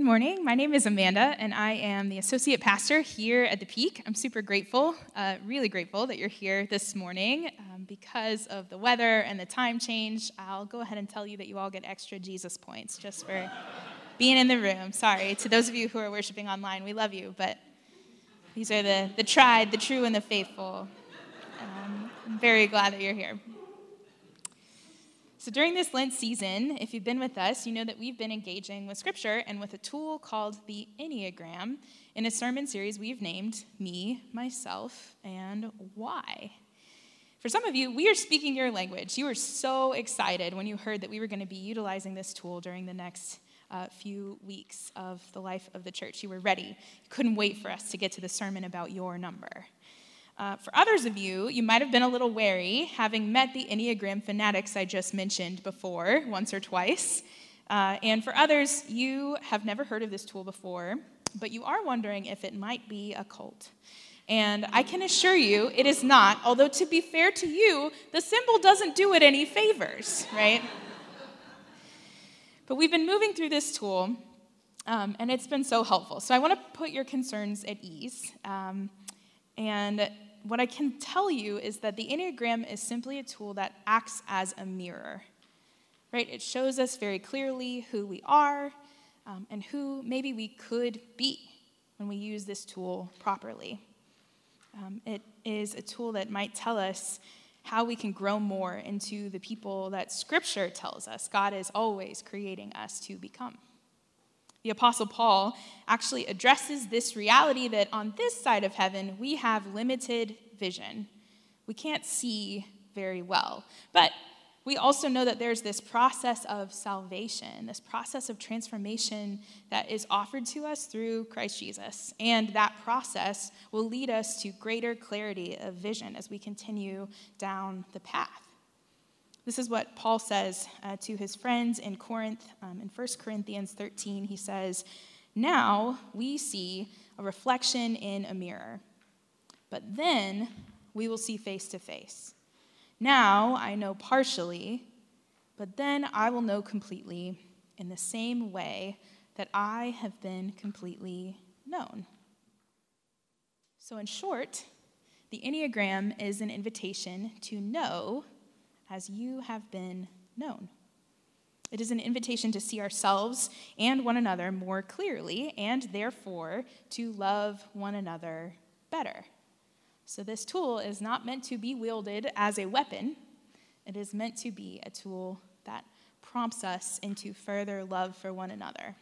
Good morning. My name is Amanda, and I am the associate pastor here at the Peak. I'm super grateful, uh, really grateful that you're here this morning. Um, because of the weather and the time change, I'll go ahead and tell you that you all get extra Jesus points just for being in the room. Sorry. To those of you who are worshiping online, we love you, but these are the, the tried, the true, and the faithful. Um, I'm very glad that you're here. So, during this Lent season, if you've been with us, you know that we've been engaging with Scripture and with a tool called the Enneagram in a sermon series we've named Me, Myself, and Why. For some of you, we are speaking your language. You were so excited when you heard that we were going to be utilizing this tool during the next uh, few weeks of the life of the church. You were ready. You couldn't wait for us to get to the sermon about your number. Uh, for others of you, you might have been a little wary, having met the Enneagram fanatics I just mentioned before, once or twice. Uh, and for others, you have never heard of this tool before, but you are wondering if it might be a cult. And I can assure you it is not, although to be fair to you, the symbol doesn't do it any favors, right? but we've been moving through this tool, um, and it's been so helpful. So I want to put your concerns at ease. Um, and what I can tell you is that the Enneagram is simply a tool that acts as a mirror, right? It shows us very clearly who we are um, and who maybe we could be when we use this tool properly. Um, it is a tool that might tell us how we can grow more into the people that Scripture tells us God is always creating us to become. The Apostle Paul actually addresses this reality that on this side of heaven, we have limited vision. We can't see very well. But we also know that there's this process of salvation, this process of transformation that is offered to us through Christ Jesus. And that process will lead us to greater clarity of vision as we continue down the path. This is what Paul says uh, to his friends in Corinth. Um, in 1 Corinthians 13, he says, Now we see a reflection in a mirror, but then we will see face to face. Now I know partially, but then I will know completely in the same way that I have been completely known. So, in short, the Enneagram is an invitation to know as you have been known. It is an invitation to see ourselves and one another more clearly, and therefore to love one another better. So, this tool is not meant to be wielded as a weapon, it is meant to be a tool that prompts us into further love for one another.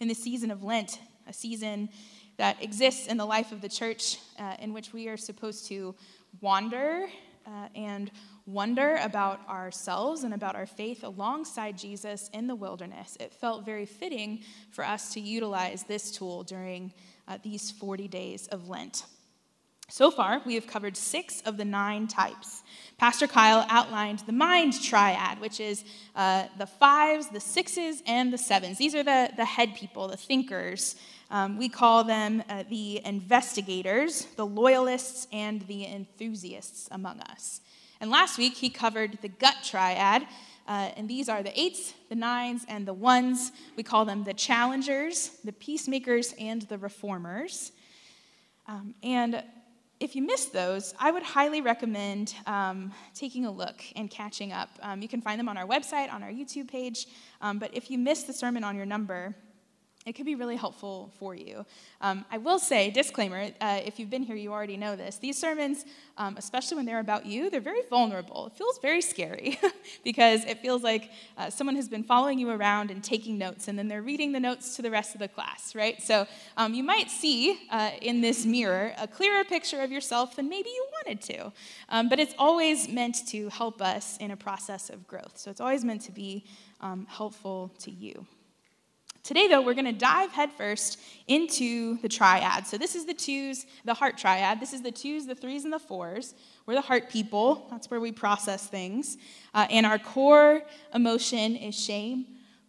In the season of Lent, a season that exists in the life of the church uh, in which we are supposed to wander uh, and wonder about ourselves and about our faith alongside Jesus in the wilderness, it felt very fitting for us to utilize this tool during uh, these 40 days of Lent. So far, we have covered six of the nine types. Pastor Kyle outlined the mind triad, which is uh, the fives, the sixes, and the sevens. These are the, the head people, the thinkers. Um, we call them uh, the investigators, the loyalists, and the enthusiasts among us. And last week, he covered the gut triad, uh, and these are the eights, the nines, and the ones. We call them the challengers, the peacemakers, and the reformers. Um, and if you missed those, I would highly recommend um, taking a look and catching up. Um, you can find them on our website, on our YouTube page. Um, but if you missed the sermon on your number, it could be really helpful for you. Um, I will say, disclaimer uh, if you've been here, you already know this. These sermons, um, especially when they're about you, they're very vulnerable. It feels very scary because it feels like uh, someone has been following you around and taking notes, and then they're reading the notes to the rest of the class, right? So um, you might see uh, in this mirror a clearer picture of yourself than maybe you wanted to. Um, but it's always meant to help us in a process of growth. So it's always meant to be um, helpful to you. Today, though, we're going to dive headfirst into the triad. So, this is the twos, the heart triad. This is the twos, the threes, and the fours. We're the heart people. That's where we process things. Uh, and our core emotion is shame.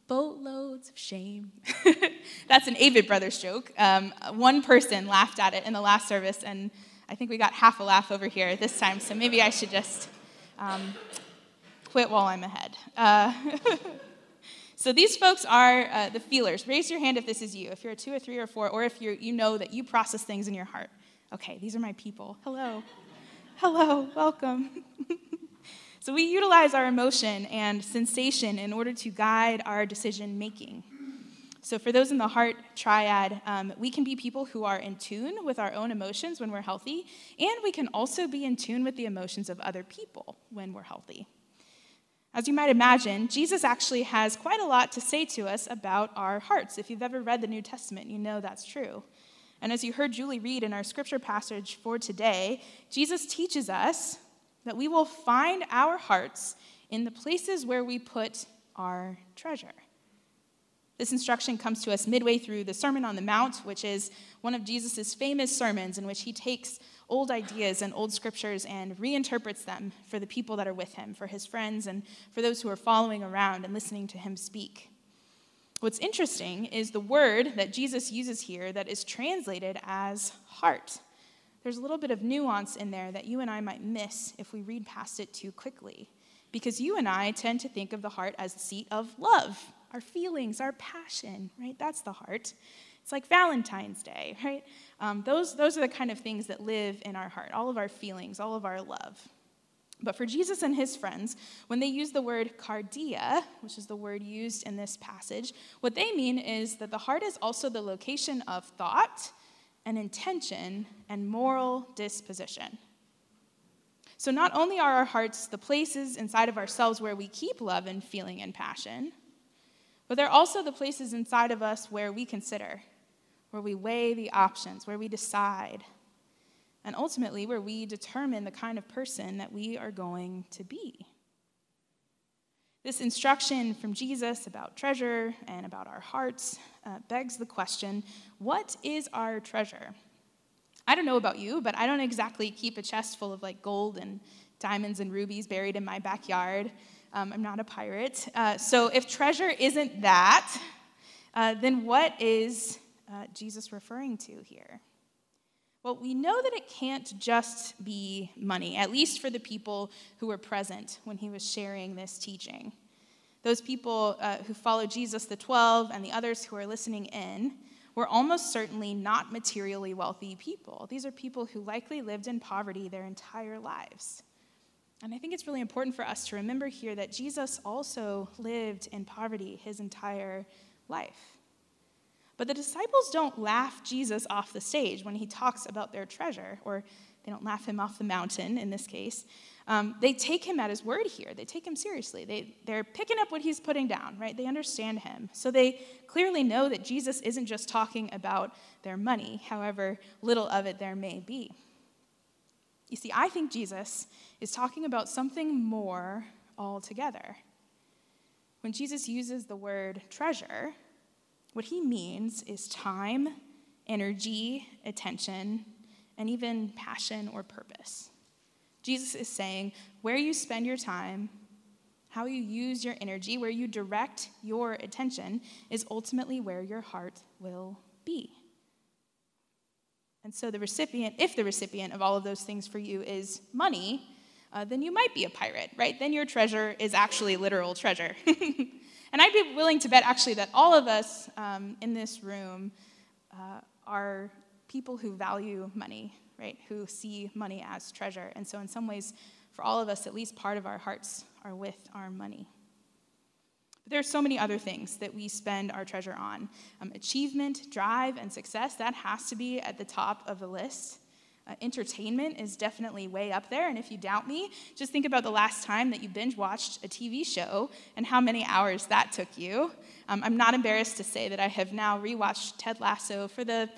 Boatloads of shame. That's an Avett Brothers joke. Um, one person laughed at it in the last service, and I think we got half a laugh over here this time, so maybe I should just um, quit while I'm ahead. Uh, So these folks are uh, the feelers. Raise your hand if this is you, if you're a two or three or four, or if you you know that you process things in your heart. Okay, these are my people. Hello. Hello, welcome. so we utilize our emotion and sensation in order to guide our decision making. So, for those in the heart triad, um, we can be people who are in tune with our own emotions when we're healthy, and we can also be in tune with the emotions of other people when we're healthy. As you might imagine, Jesus actually has quite a lot to say to us about our hearts. If you've ever read the New Testament, you know that's true. And as you heard Julie read in our scripture passage for today, Jesus teaches us that we will find our hearts in the places where we put our treasure. This instruction comes to us midway through the Sermon on the Mount, which is one of Jesus' famous sermons in which he takes old ideas and old scriptures and reinterprets them for the people that are with him, for his friends, and for those who are following around and listening to him speak. What's interesting is the word that Jesus uses here that is translated as heart. There's a little bit of nuance in there that you and I might miss if we read past it too quickly. Because you and I tend to think of the heart as the seat of love, our feelings, our passion, right? That's the heart. It's like Valentine's Day, right? Um, those, those are the kind of things that live in our heart, all of our feelings, all of our love. But for Jesus and his friends, when they use the word kardia, which is the word used in this passage, what they mean is that the heart is also the location of thought and intention and moral disposition. So not only are our hearts the places inside of ourselves where we keep love and feeling and passion, but they're also the places inside of us where we consider where we weigh the options, where we decide, and ultimately where we determine the kind of person that we are going to be. This instruction from Jesus about treasure and about our hearts uh, begs the question what is our treasure? I don't know about you, but I don't exactly keep a chest full of like gold and diamonds and rubies buried in my backyard. Um, I'm not a pirate. Uh, so if treasure isn't that, uh, then what is uh, Jesus referring to here? Well, we know that it can't just be money, at least for the people who were present when he was sharing this teaching. Those people uh, who followed Jesus, the 12, and the others who are listening in, were almost certainly not materially wealthy people. These are people who likely lived in poverty their entire lives. And I think it's really important for us to remember here that Jesus also lived in poverty his entire life. But the disciples don't laugh Jesus off the stage when he talks about their treasure, or they don't laugh him off the mountain in this case. Um, they take him at his word here. They take him seriously. They, they're picking up what he's putting down, right? They understand him. So they clearly know that Jesus isn't just talking about their money, however little of it there may be. You see, I think Jesus is talking about something more altogether. When Jesus uses the word treasure, what he means is time, energy, attention, and even passion or purpose. Jesus is saying where you spend your time, how you use your energy, where you direct your attention, is ultimately where your heart will be. And so, the recipient, if the recipient of all of those things for you is money, uh, then you might be a pirate, right? Then your treasure is actually literal treasure. And I'd be willing to bet, actually, that all of us um, in this room uh, are people who value money, right? Who see money as treasure. And so, in some ways, for all of us, at least part of our hearts are with our money. But there are so many other things that we spend our treasure on um, achievement, drive, and success. That has to be at the top of the list. Uh, entertainment is definitely way up there. And if you doubt me, just think about the last time that you binge watched a TV show and how many hours that took you. Um, I'm not embarrassed to say that I have now rewatched Ted Lasso for the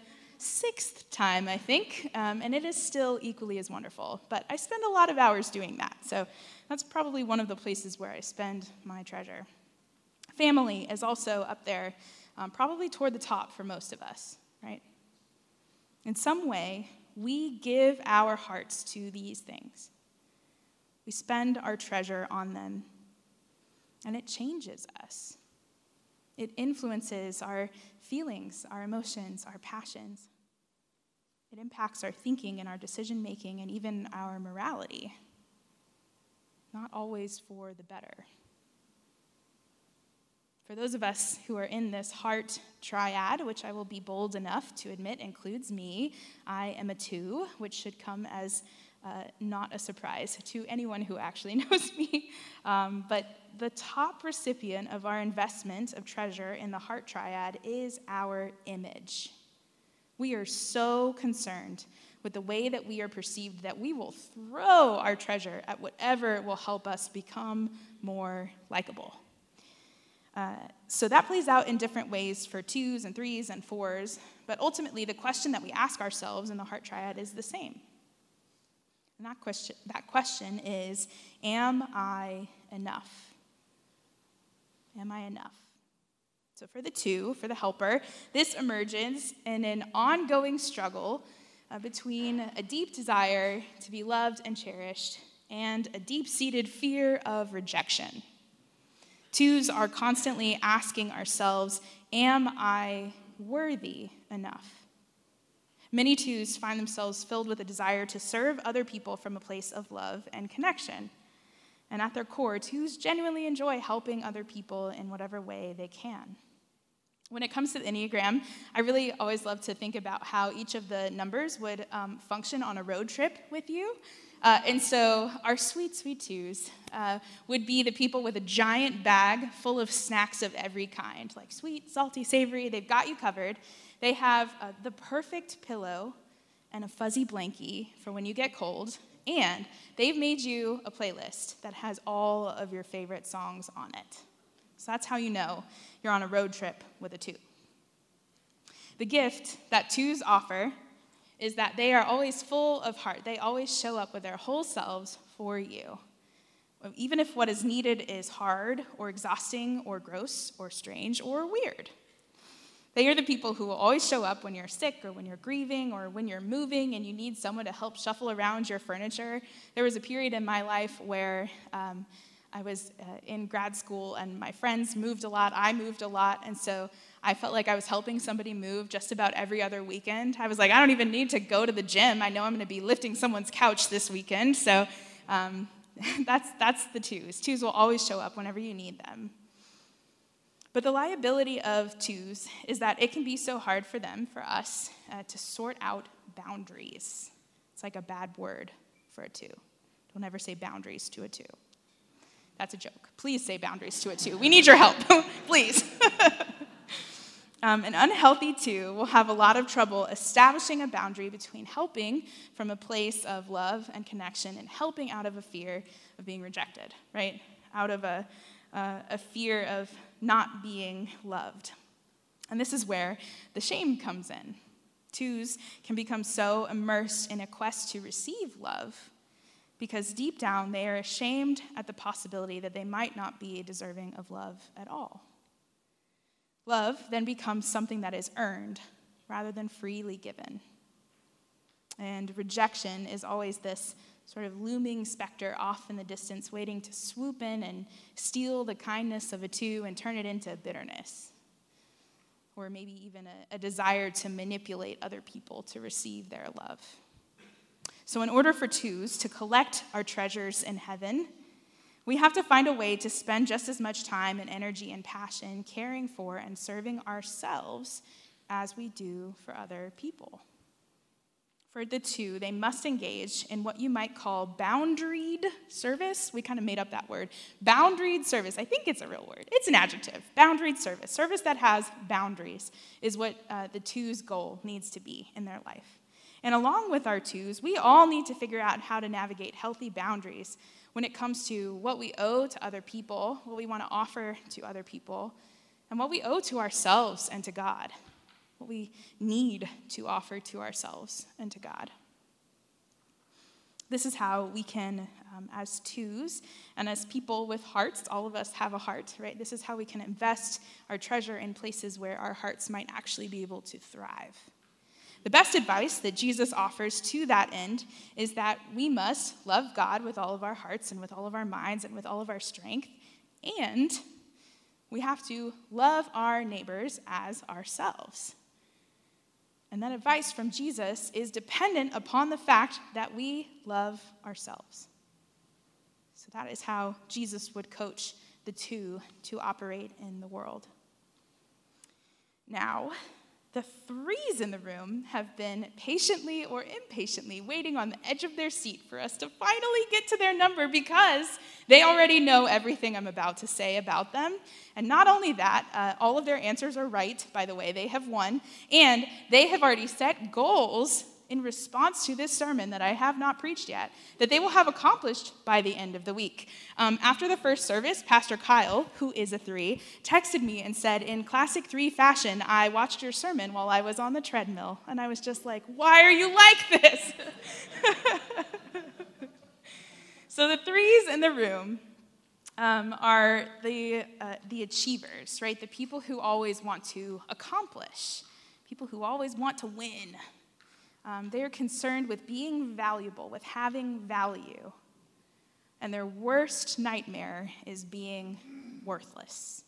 sixth time, I think, um, and it is still equally as wonderful. But I spend a lot of hours doing that, so that's probably one of the places where I spend my treasure. Family is also up there um, probably toward the top for most of us, right? In some way, we give our hearts to these things. We spend our treasure on them, and it changes us. It influences our feelings, our emotions, our passions. It impacts our thinking and our decision making and even our morality. Not always for the better. For those of us who are in this heart triad, which I will be bold enough to admit includes me, I am a two, which should come as uh, not a surprise to anyone who actually knows me. Um, but the top recipient of our investment of treasure in the heart triad is our image. We are so concerned with the way that we are perceived that we will throw our treasure at whatever will help us become more likable. Uh, so that plays out in different ways for twos and threes and fours, but ultimately the question that we ask ourselves in the heart triad is the same. And that question, that question is Am I enough? Am I enough? So for the two, for the helper, this emerges in an ongoing struggle uh, between a deep desire to be loved and cherished and a deep seated fear of rejection. Twos are constantly asking ourselves, Am I worthy enough? Many twos find themselves filled with a desire to serve other people from a place of love and connection. And at their core, twos genuinely enjoy helping other people in whatever way they can. When it comes to the Enneagram, I really always love to think about how each of the numbers would um, function on a road trip with you. Uh, and so, our sweet, sweet twos uh, would be the people with a giant bag full of snacks of every kind, like sweet, salty, savory. They've got you covered. They have uh, the perfect pillow and a fuzzy blankie for when you get cold. And they've made you a playlist that has all of your favorite songs on it. So that's how you know you're on a road trip with a two. The gift that twos offer is that they are always full of heart. They always show up with their whole selves for you. Even if what is needed is hard or exhausting or gross or strange or weird. They are the people who will always show up when you're sick or when you're grieving or when you're moving and you need someone to help shuffle around your furniture. There was a period in my life where um, I was uh, in grad school and my friends moved a lot, I moved a lot, and so I felt like I was helping somebody move just about every other weekend. I was like, I don't even need to go to the gym. I know I'm going to be lifting someone's couch this weekend. So um, that's, that's the twos. Twos will always show up whenever you need them. But the liability of twos is that it can be so hard for them, for us, uh, to sort out boundaries. It's like a bad word for a two. Don't ever say boundaries to a two. That's a joke. Please say boundaries to a two. We need your help, please. Um, an unhealthy two will have a lot of trouble establishing a boundary between helping from a place of love and connection and helping out of a fear of being rejected, right? Out of a, uh, a fear of not being loved. And this is where the shame comes in. Twos can become so immersed in a quest to receive love because deep down they are ashamed at the possibility that they might not be deserving of love at all. Love then becomes something that is earned rather than freely given. And rejection is always this sort of looming specter off in the distance, waiting to swoop in and steal the kindness of a two and turn it into bitterness. Or maybe even a, a desire to manipulate other people to receive their love. So, in order for twos to collect our treasures in heaven, we have to find a way to spend just as much time and energy and passion caring for and serving ourselves as we do for other people. For the two, they must engage in what you might call boundaried service. We kind of made up that word. Boundaried service. I think it's a real word. It's an adjective. Boundaried service. Service that has boundaries is what uh, the two's goal needs to be in their life. And along with our twos, we all need to figure out how to navigate healthy boundaries when it comes to what we owe to other people, what we want to offer to other people, and what we owe to ourselves and to God, what we need to offer to ourselves and to God. This is how we can, um, as twos and as people with hearts, all of us have a heart, right? This is how we can invest our treasure in places where our hearts might actually be able to thrive. The best advice that Jesus offers to that end is that we must love God with all of our hearts and with all of our minds and with all of our strength, and we have to love our neighbors as ourselves. And that advice from Jesus is dependent upon the fact that we love ourselves. So that is how Jesus would coach the two to operate in the world. Now, the threes in the room have been patiently or impatiently waiting on the edge of their seat for us to finally get to their number because they already know everything I'm about to say about them. And not only that, uh, all of their answers are right, by the way, they have won, and they have already set goals in response to this sermon that I have not preached yet, that they will have accomplished by the end of the week. Um, after the first service, Pastor Kyle, who is a three, texted me and said, In classic three fashion, I watched your sermon while I was on the treadmill. And I was just like, Why are you like this? so the threes in the room um, are the, uh, the achievers, right? The people who always want to accomplish, people who always want to win. Um, they are concerned with being valuable, with having value. And their worst nightmare is being worthless.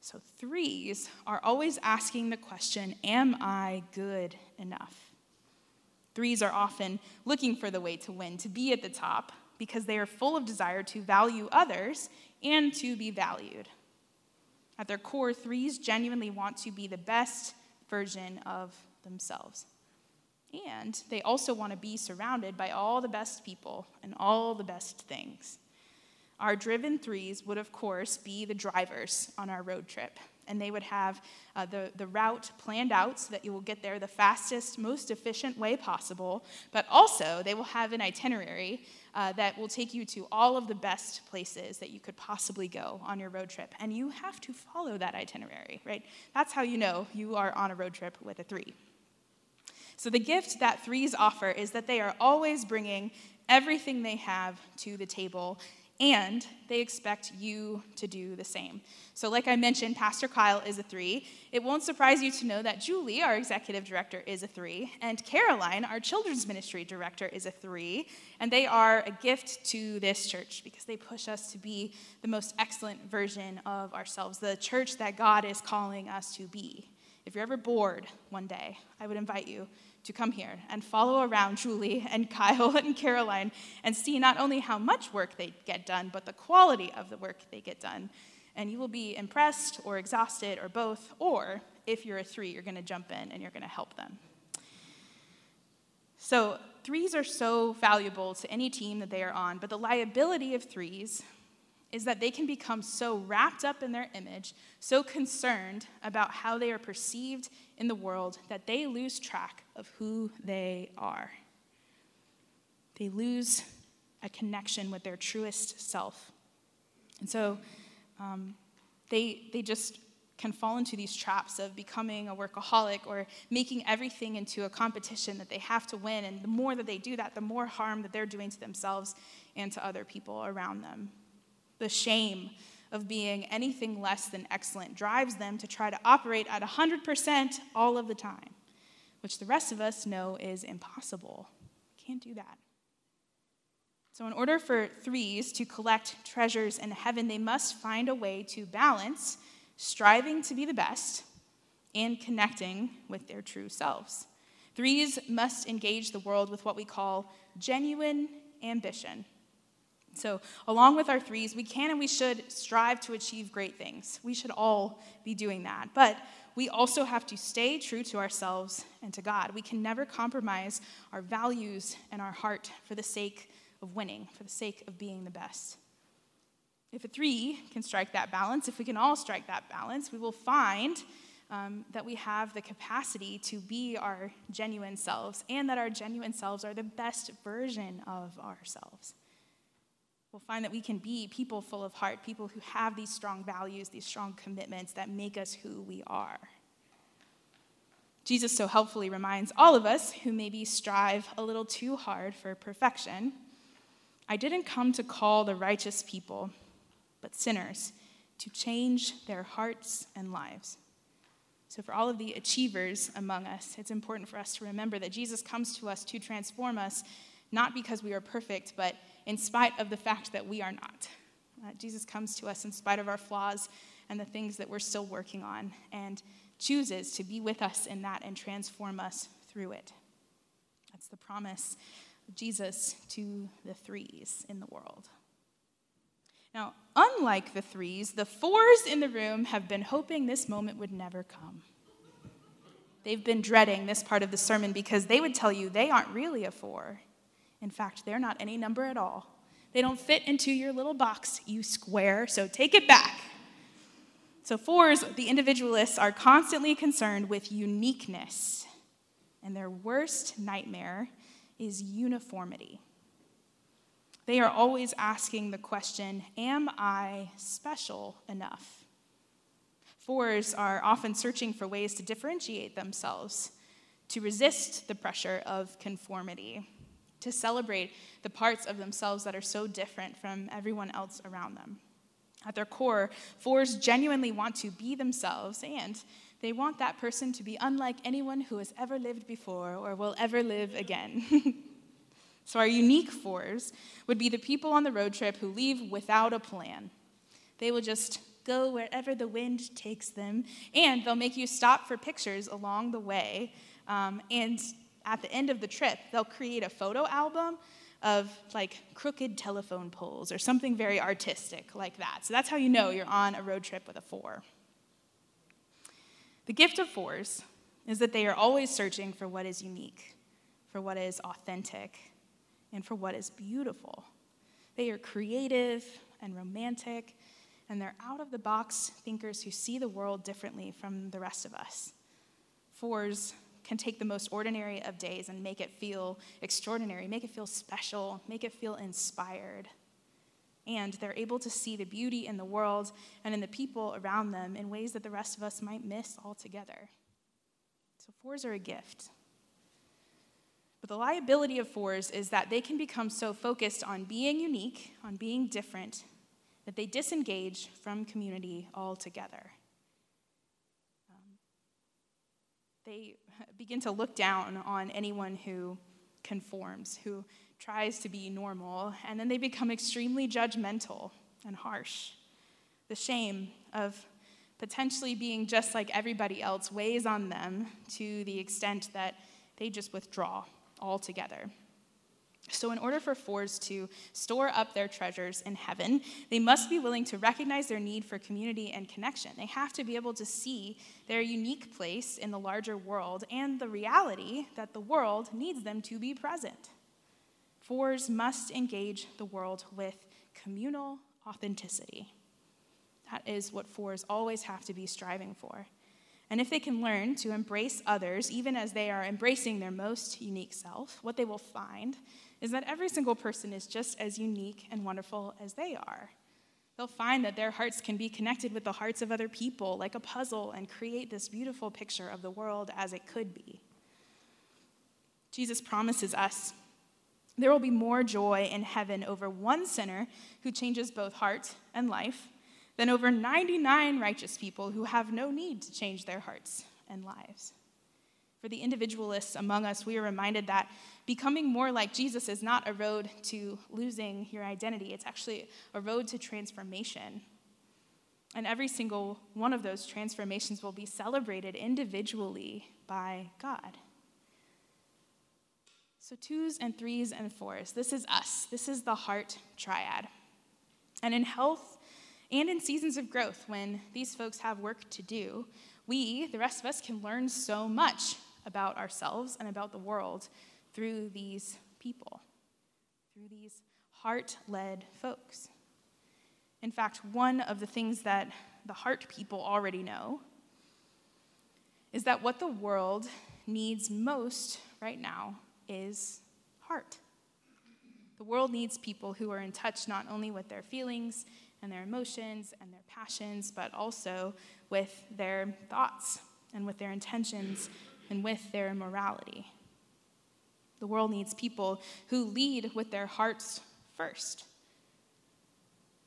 So, threes are always asking the question Am I good enough? Threes are often looking for the way to win, to be at the top, because they are full of desire to value others and to be valued. At their core, threes genuinely want to be the best version of themselves. And they also want to be surrounded by all the best people and all the best things. Our driven threes would, of course, be the drivers on our road trip. And they would have uh, the, the route planned out so that you will get there the fastest, most efficient way possible. But also, they will have an itinerary uh, that will take you to all of the best places that you could possibly go on your road trip. And you have to follow that itinerary, right? That's how you know you are on a road trip with a three. So, the gift that threes offer is that they are always bringing everything they have to the table, and they expect you to do the same. So, like I mentioned, Pastor Kyle is a three. It won't surprise you to know that Julie, our executive director, is a three, and Caroline, our children's ministry director, is a three. And they are a gift to this church because they push us to be the most excellent version of ourselves, the church that God is calling us to be. If you're ever bored one day, I would invite you to come here and follow around Julie and Kyle and Caroline and see not only how much work they get done, but the quality of the work they get done. And you will be impressed or exhausted or both, or if you're a three, you're to jump in and you're to help them. So, threes are so valuable to any team that they are on, but the liability of threes is that they can become so wrapped up in their image, so concerned about how they are perceived in the world, that they lose track of who they are. They lose a connection with their truest self. And so um, they, they just can fall into these traps of becoming a workaholic or making everything into a competition that they have to win. And the more that they do that, the more harm that they're doing to themselves and to other people around them. The shame of being anything less than excellent drives them to try to operate at 100% all of the time, which the rest of us know is impossible. Can't do that. So, in order for threes to collect treasures in heaven, they must find a way to balance striving to be the best and connecting with their true selves. Threes must engage the world with what we call genuine ambition. So, along with our threes, we can and we should strive to achieve great things. We should all be doing that. But we also have to stay true to ourselves and to God. We can never compromise our values and our heart for the sake of winning, for the sake of being the best. If a three can strike that balance, if we can all strike that balance, we will find um, that we have the capacity to be our genuine selves and that our genuine selves are the best version of ourselves we'll find that we can be people full of heart, people who have these strong values, these strong commitments that make us who we are. Jesus so helpfully reminds all of us who maybe strive a little too hard for perfection I didn't come to call the righteous people, but sinners to change their hearts and lives. So, for all of the achievers among us, it's important for us to remember that Jesus comes to us to transform us, not because we are perfect, but in spite of the fact that we are not. Uh, Jesus comes to us in spite of our flaws and the things that we're still working on, and chooses to be with us in that and transform us through it. That's the promise of Jesus to the threes in the world. Now, unlike the threes, the fours in the room have been hoping this moment would never come. They've been dreading this part of the sermon because they would tell you they aren't really a four. In fact, they're not any number at all. They don't fit into your little box, you square, so take it back. So, fours, the individualists, are constantly concerned with uniqueness, and their worst nightmare is uniformity. They are always asking the question Am I special enough? Fours are often searching for ways to differentiate themselves, to resist the pressure of conformity, to celebrate the parts of themselves that are so different from everyone else around them. At their core, fours genuinely want to be themselves and they want that person to be unlike anyone who has ever lived before or will ever live again. so, our unique fours would be the people on the road trip who leave without a plan. They will just go wherever the wind takes them, and they'll make you stop for pictures along the way. Um, and at the end of the trip, they'll create a photo album of like crooked telephone poles or something very artistic like that. So that's how you know you're on a road trip with a four. The gift of fours is that they are always searching for what is unique, for what is authentic, and for what is beautiful. They are creative and romantic, and they're out of the box thinkers who see the world differently from the rest of us. Fours can take the most ordinary of days and make it feel extraordinary, make it feel special, make it feel inspired. And they're able to see the beauty in the world and in the people around them in ways that the rest of us might miss altogether. So, fours are a gift. But the liability of fours is that they can become so focused on being unique, on being different, that they disengage from community altogether. Um, they begin to look down on anyone who conforms, who tries to be normal, and then they become extremely judgmental and harsh. The shame of potentially being just like everybody else weighs on them to the extent that they just withdraw altogether. So, in order for fours to store up their treasures in heaven, they must be willing to recognize their need for community and connection. They have to be able to see their unique place in the larger world and the reality that the world needs them to be present. Fours must engage the world with communal authenticity. That is what fours always have to be striving for. And if they can learn to embrace others, even as they are embracing their most unique self, what they will find is that every single person is just as unique and wonderful as they are. They'll find that their hearts can be connected with the hearts of other people like a puzzle and create this beautiful picture of the world as it could be. Jesus promises us there will be more joy in heaven over one sinner who changes both heart and life than over 99 righteous people who have no need to change their hearts and lives. For the individualists among us, we are reminded that becoming more like Jesus is not a road to losing your identity, it's actually a road to transformation. And every single one of those transformations will be celebrated individually by God. So, twos and threes and fours, this is us. This is the heart triad. And in health and in seasons of growth, when these folks have work to do, we, the rest of us, can learn so much about ourselves and about the world through these people, through these heart led folks. In fact, one of the things that the heart people already know is that what the world needs most right now is heart. The world needs people who are in touch not only with their feelings and their emotions and their passions, but also with their thoughts and with their intentions and with their morality. The world needs people who lead with their hearts first,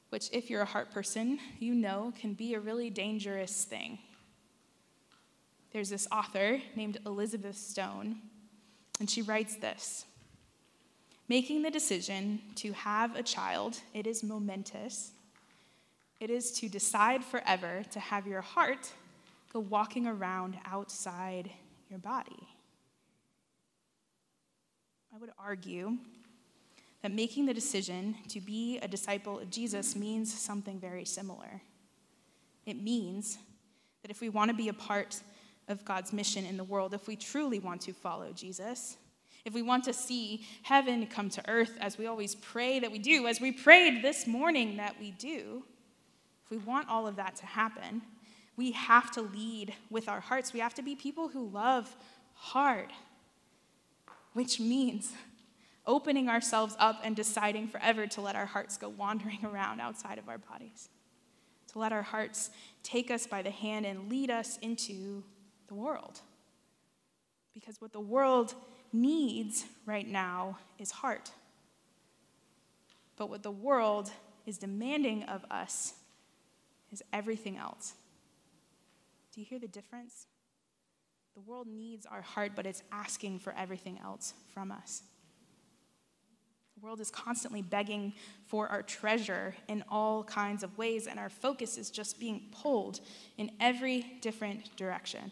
which, if you're a heart person, you know can be a really dangerous thing. There's this author named Elizabeth Stone, and she writes this Making the decision to have a child, it is momentous. It is to decide forever to have your heart go walking around outside your body. I would argue that making the decision to be a disciple of Jesus means something very similar. It means that if we want to be a part of God's mission in the world, if we truly want to follow Jesus, if we want to see heaven come to earth as we always pray that we do, as we prayed this morning that we do, if we want all of that to happen, we have to lead with our hearts. We have to be people who love hard, which means opening ourselves up and deciding forever to let our hearts go wandering around outside of our bodies, to let our hearts take us by the hand and lead us into the world. Because what the world needs right now is heart. But what the world is demanding of us is everything else. Do you hear the difference? The world needs our heart, but it's asking for everything else from us. The world is constantly begging for our treasure in all kinds of ways, and our focus is just being pulled in every different direction.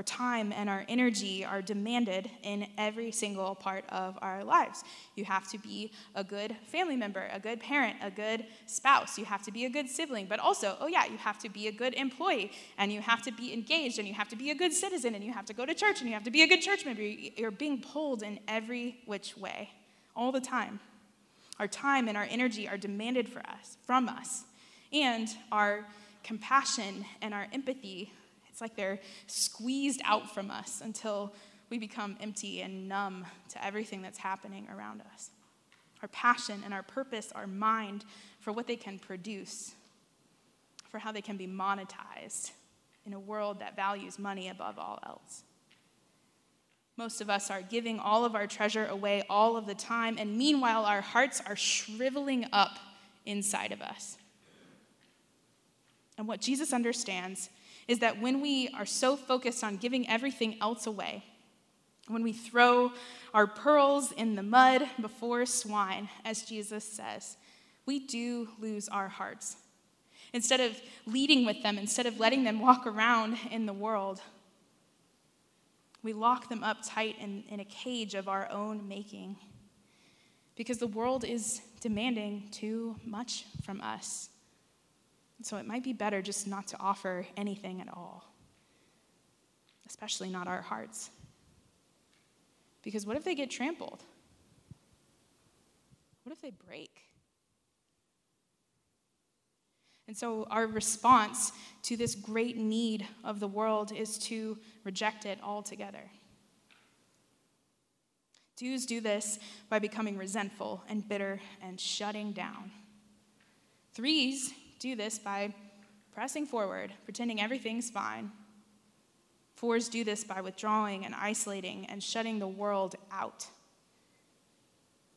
Our time and our energy are demanded in every single part of our lives. You have to be a good family member, a good parent, a good spouse. You have to be a good sibling, but also, oh yeah, you have to be a good employee, and you have to be engaged, and you have to be a good citizen, and you have to go to church, and you have to be a good church member. You're being pulled in every which way, all the time. Our time and our energy are demanded for us, from us, and our compassion and our empathy it's like they're squeezed out from us until we become empty and numb to everything that's happening around us. Our passion and our purpose, our mind for what they can produce, for how they can be monetized in a world that values money above all else. Most of us are giving all of our treasure away all of the time, and meanwhile, our hearts are shriveling up inside of us. And what Jesus understands is that when we are so focused on giving everything else away, when we throw our pearls in the mud before swine, as Jesus says, we do lose our hearts. Instead of leading with them, instead of letting them walk around in the world, we lock them up tight in, in a cage of our own making because the world is demanding too much from us. So it might be better just not to offer anything at all, especially not our hearts. Because what if they get trampled? What if they break? And so, our response to this great need of the world is to reject it altogether. Twos do this by becoming resentful and bitter and shutting down. Threes do this by pressing forward, pretending everything's fine. Fours do this by withdrawing and isolating and shutting the world out.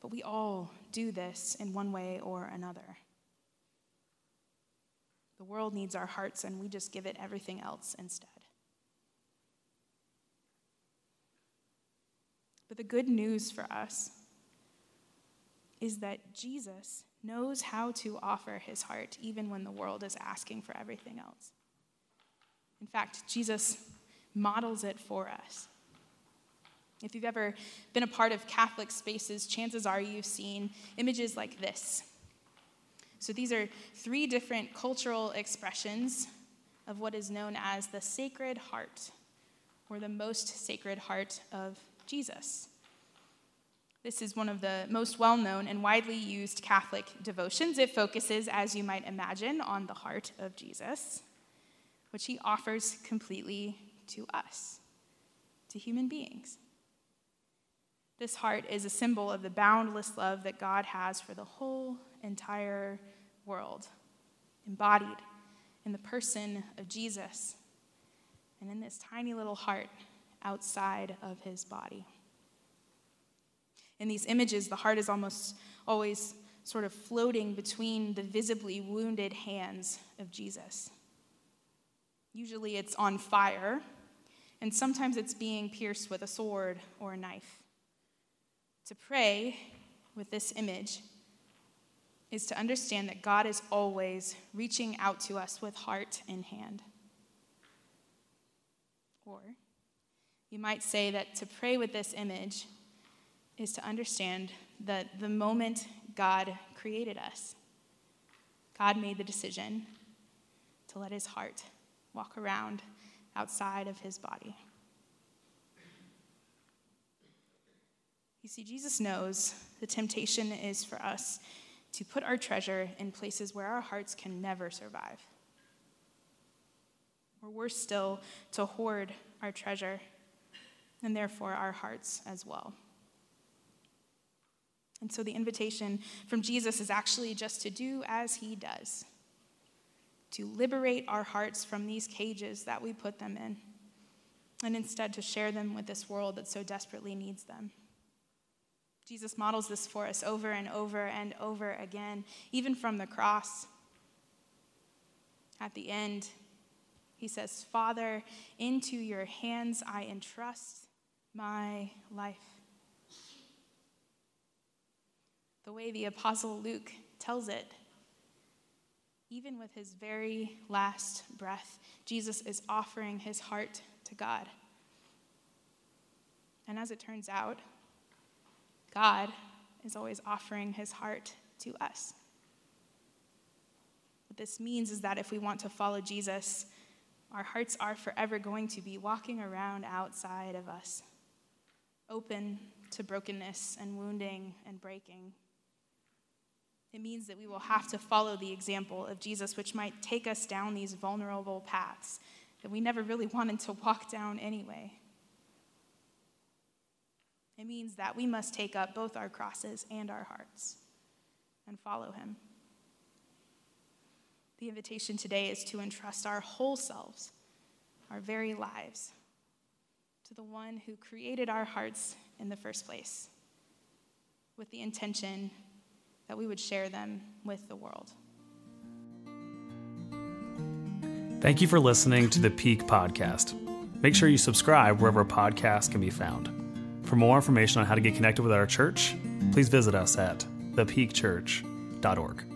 But we all do this in one way or another. The world needs our hearts, and we just give it everything else instead. But the good news for us is that Jesus knows how to offer his heart even when the world is asking for everything else. In fact, Jesus models it for us. If you've ever been a part of Catholic spaces, chances are you've seen images like this. So these are three different cultural expressions of what is known as the Sacred Heart, or the most sacred heart of Jesus. This is one of the most well known and widely used Catholic devotions. It focuses, as you might imagine, on the heart of Jesus, which he offers completely to us, to human beings. This heart is a symbol of the boundless love that God has for the whole entire world, embodied in the person of Jesus. And in this tiny little heart, outside of his body. In these images, the heart is almost always sort of floating between the visibly wounded hands of Jesus. Usually it's on fire, and sometimes it's being pierced with a sword or a knife. To pray with this image is to understand that God is always reaching out to us with heart in hand. Or you might say that to pray with this image is to understand that the moment God created us, God made the decision to let his heart walk around outside of his body. You see, Jesus knows the temptation is for us to put our treasure in places where our hearts can never survive. Or worse still, to hoard our treasure and therefore our hearts as well. And so the invitation from Jesus is actually just to do as he does to liberate our hearts from these cages that we put them in, and instead to share them with this world that so desperately needs them. Jesus models this for us over and over and over again, even from the cross. At the end, he says, Father, into your hands I entrust my life. The way the Apostle Luke tells it, even with his very last breath, Jesus is offering his heart to God. And as it turns out, God is always offering his heart to us. What this means is that if we want to follow Jesus, our hearts are forever going to be walking around outside of us, open to brokenness and wounding and breaking. It means that we will have to follow the example of Jesus, which might take us down these vulnerable paths that we never really wanted to walk down anyway. It means that we must take up both our crosses and our hearts and follow him. The invitation today is to entrust our whole selves, our very lives, to the one who created our hearts in the first place, with the intention that we would share them with the world. Thank you for listening to the Peak Podcast. Make sure you subscribe wherever podcasts can be found. For more information on how to get connected with our church, please visit us at thepeakchurch.org.